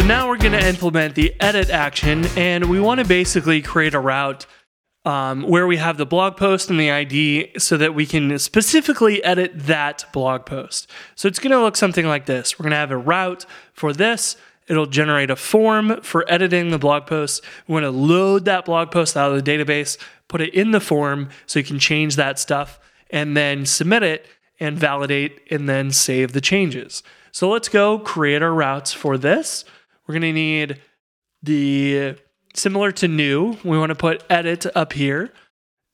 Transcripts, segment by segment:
So now we're going to implement the edit action, and we want to basically create a route um, where we have the blog post and the ID so that we can specifically edit that blog post. So it's going to look something like this. We're going to have a route for this. It'll generate a form for editing the blog post. We want to load that blog post out of the database, put it in the form so you can change that stuff, and then submit it and validate and then save the changes. So let's go create our routes for this. We're going to need the similar to new, we want to put edit up here,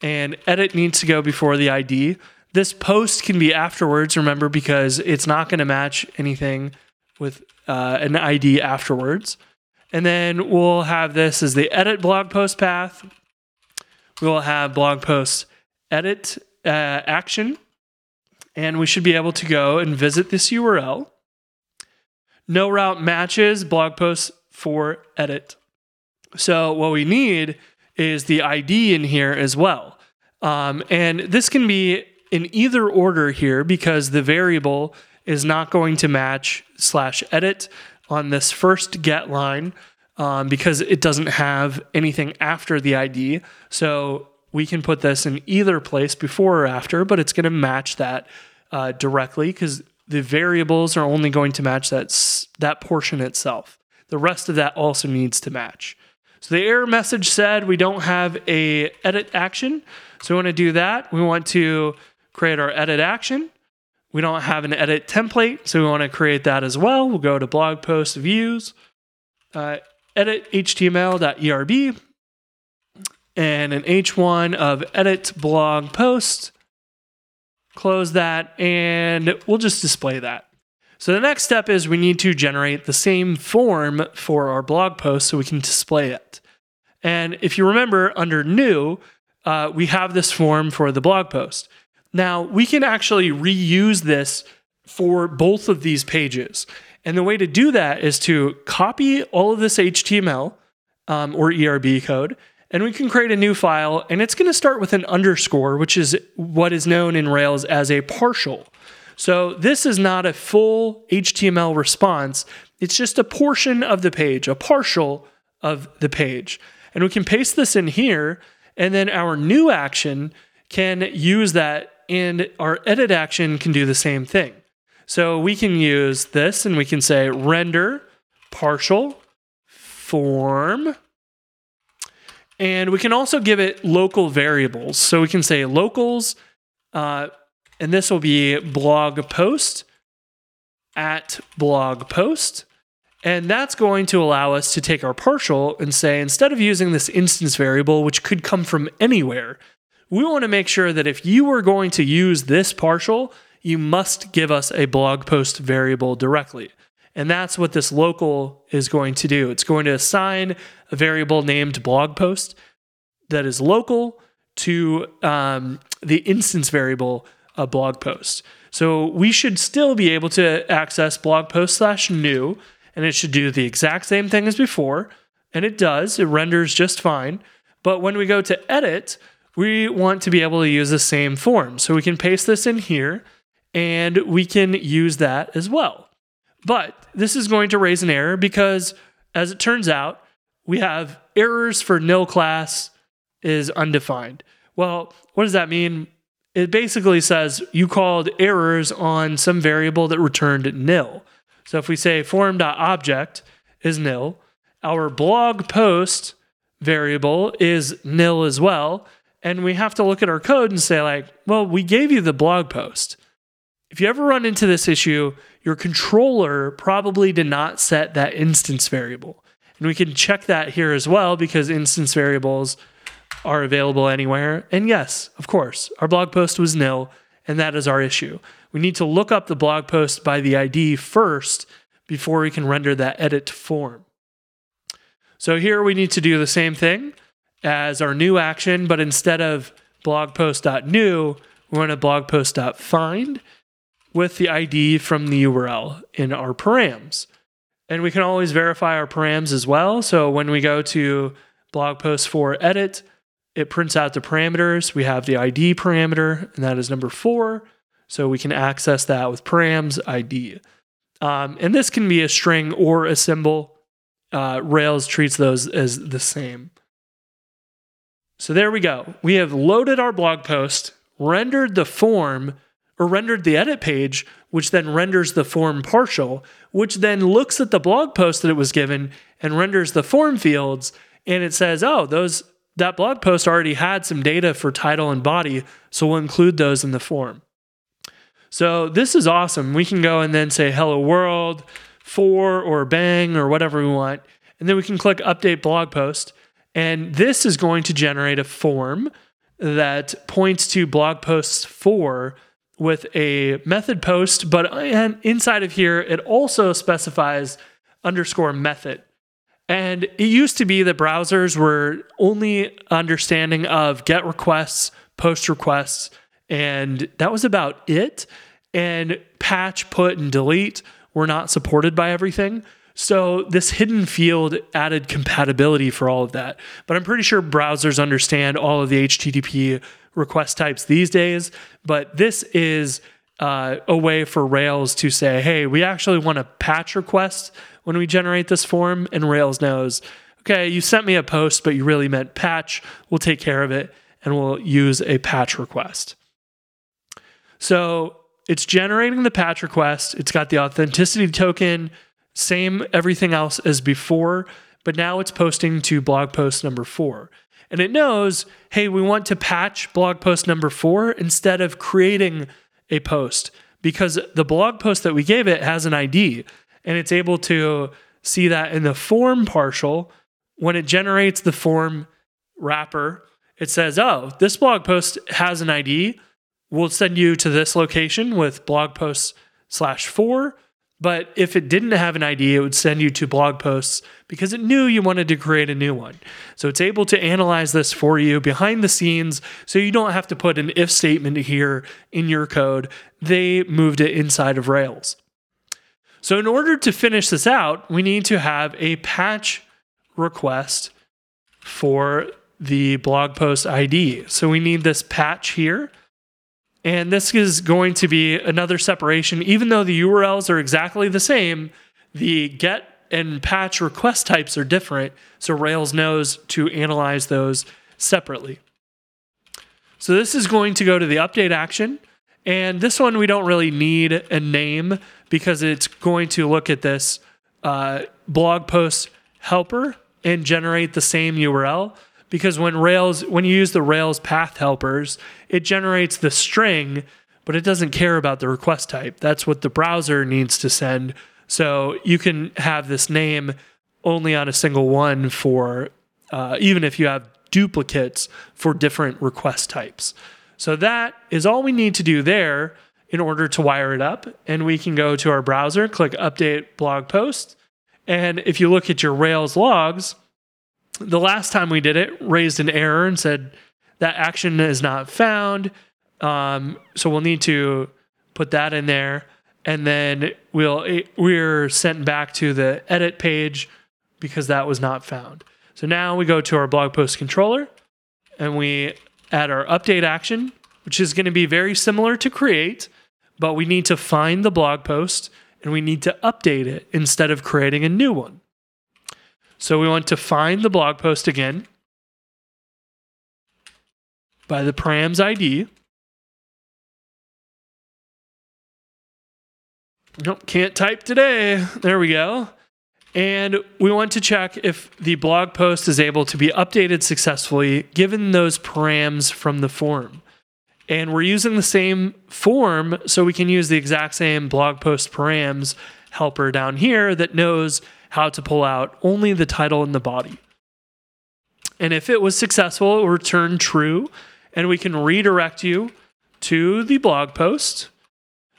and edit needs to go before the ID. This post can be afterwards, remember, because it's not going to match anything with uh, an ID afterwards. And then we'll have this as the edit blog post path. We will have blog post edit uh, action. And we should be able to go and visit this URL. No route matches blog posts for edit. So what we need is the ID in here as well. Um, and this can be in either order here because the variable is not going to match slash edit on this first get line um, because it doesn't have anything after the ID. So we can put this in either place before or after, but it's going to match that uh, directly because the variables are only going to match that, that portion itself. The rest of that also needs to match. So the error message said we don't have a edit action. So we want to do that. We want to create our edit action. We don't have an edit template, so we want to create that as well. We'll go to blog post views, uh, edit html.erb, and an h1 of edit blog post. Close that, and we'll just display that. So the next step is we need to generate the same form for our blog post so we can display it. And if you remember, under new, uh, we have this form for the blog post. Now we can actually reuse this for both of these pages. And the way to do that is to copy all of this HTML um, or ERB code, and we can create a new file. And it's going to start with an underscore, which is what is known in Rails as a partial. So this is not a full HTML response. It's just a portion of the page, a partial of the page. And we can paste this in here, and then our new action can use that, and our edit action can do the same thing. So we can use this and we can say render partial form. And we can also give it local variables. So we can say locals uh, and this will be blog post at blog post. And that's going to allow us to take our partial and say, instead of using this instance variable, which could come from anywhere, we want to make sure that if you are going to use this partial, you must give us a blog post variable directly. And that's what this local is going to do. It's going to assign a variable named blog post that is local to um, the instance variable blog post. So we should still be able to access blog post slash new, and it should do the exact same thing as before. And it does, it renders just fine. But when we go to edit, we want to be able to use the same form. So we can paste this in here and we can use that as well. But this is going to raise an error because, as it turns out, we have errors for nil class is undefined. Well, what does that mean? it basically says you called errors on some variable that returned nil. So if we say form.object is nil, our blog post variable is nil as well. And we have to look at our code and say, like, well, we gave you the blog post. If you ever run into this issue, your controller probably did not set that instance variable. And we can check that here as well because instance variables are available anywhere. And yes, of course, our blog post was nil, and that is our issue. We need to look up the blog post by the ID first before we can render that edit form. So here we need to do the same thing as our new action, but instead of blog post.new, we want a blog post.find with the ID from the URL in our params. And we can always verify our params as well. So when we go to blog post for edit, it prints out the parameters. We have the ID parameter, and that is number four. So we can access that with params ID. Um, and this can be a string or a symbol. uh, Rails treats those as the same. So there we go. We have loaded our blog post, rendered the form, or rendered the edit page, which then renders the form partial, which then looks at the blog post that it was given and renders the form fields. And it says, oh, those that blog post already had some data for title and body, so we'll include those in the form. So this is awesome. We can go and then say hello world, for or bang or whatever we want. And then we can click update blog post. And this is going to generate a form that points to blog posts for with a method post, but inside of here, it also specifies underscore method. And it used to be that browsers were only understanding of get requests, post requests, and that was about it. And patch, put, and delete were not supported by everything. So this hidden field added compatibility for all of that. But I'm pretty sure browsers understand all of the HTTP request types these days. But this is uh, a way for Rails to say, hey, we actually want a patch request when we generate this form, and Rails knows, okay, you sent me a post, but you really meant patch. We'll take care of it and we'll use a patch request. So it's generating the patch request. It's got the authenticity token, same everything else as before, but now it's posting to blog post number four. And it knows, hey, we want to patch blog post number four instead of creating a post because the blog post that we gave it has an ID and it's able to see that in the form partial. When it generates the form wrapper it says oh this blog post has an id we'll send you to this location with blog posts slash four but if it didn't have an id it would send you to blog posts because it knew you wanted to create a new one so it's able to analyze this for you behind the scenes so you don't have to put an if statement here in your code they moved it inside of rails so, in order to finish this out, we need to have a patch request for the blog post ID. So, we need this patch here. And this is going to be another separation. Even though the URLs are exactly the same, the get and patch request types are different. So, Rails knows to analyze those separately. So, this is going to go to the update action. And this one, we don't really need a name because it's going to look at this uh, blog post helper and generate the same URL. Because when Rails, when you use the Rails path helpers, it generates the string, but it doesn't care about the request type. That's what the browser needs to send. So you can have this name only on a single one for, uh, even if you have duplicates for different request types. So that is all we need to do there in order to wire it up. And we can go to our browser, click update blog post. And if you look at your Rails logs, the last time we did it raised an error and said that action is not found. Um, so we'll need to put that in there. And then we'll we're sent back to the edit page because that was not found. So now we go to our blog post controller and we add our update action, which is going to be very similar to create, but we need to find the blog post and we need to update it instead of creating a new one. So we want to find the blog post again by the params ID. Nope, can't type today. There we go. And we want to check if the blog post is able to be updated successfully given those params from the form. And we're using the same form, so we can use the exact same blog post params helper down here that knows how to pull out only the title and the body. And if it was successful, it will return true, and we can redirect you to the blog post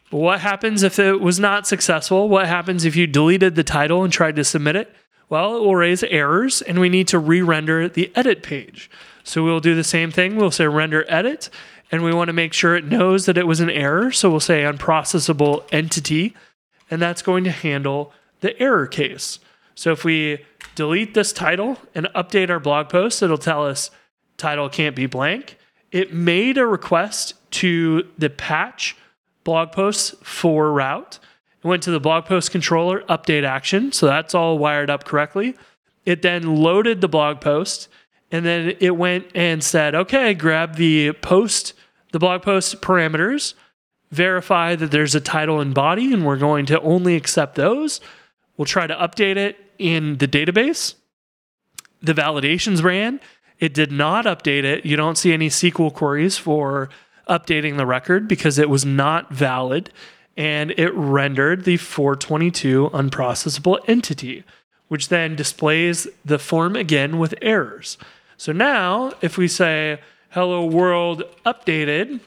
But what happens if it was not successful? What happens if you deleted the title and tried to submit it? Well, it will raise errors and we need to re render the edit page. So we'll do the same thing. We'll say render edit and we want to make sure it knows that it was an error. So we'll say unprocessable entity and that's going to handle the error case. So if we delete this title and update our blog post, it'll tell us title can't be blank. It made a request to the patch blog posts for route. It went to the blog post controller update action. So that's all wired up correctly. It then loaded the blog post and then it went and said, okay, grab the post, the blog post parameters, verify that there's a title and body, and we're going to only accept those. We'll try to update it in the database. The validations ran. It did not update it. You don't see any SQL queries for updating the record because it was not valid. And it rendered the 422 unprocessable entity, which then displays the form again with errors. So now, if we say, hello world updated,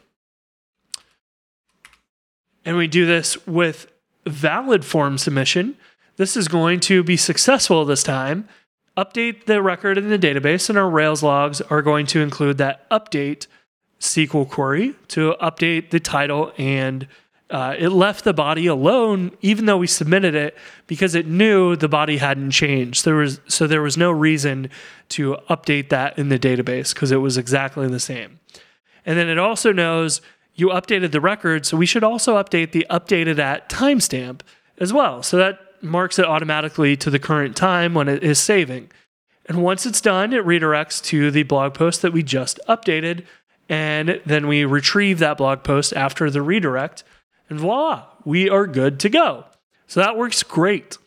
and we do this with valid form submission, this is going to be successful this time. Update the record in the database, and our Rails logs are going to include that update SQL query to update the title and uh, it left the body alone even though we submitted it because it knew the body hadn't changed. There was so there was no reason to update that in the database because it was exactly the same. And then it also knows you updated the record so we should also update the updated at timestamp as well. So that marks it automatically to the current time when it is saving and once it's done it redirects to the blog post that we just updated and then we retrieve that blog post after the redirect and voila, we are good to go. So that works great.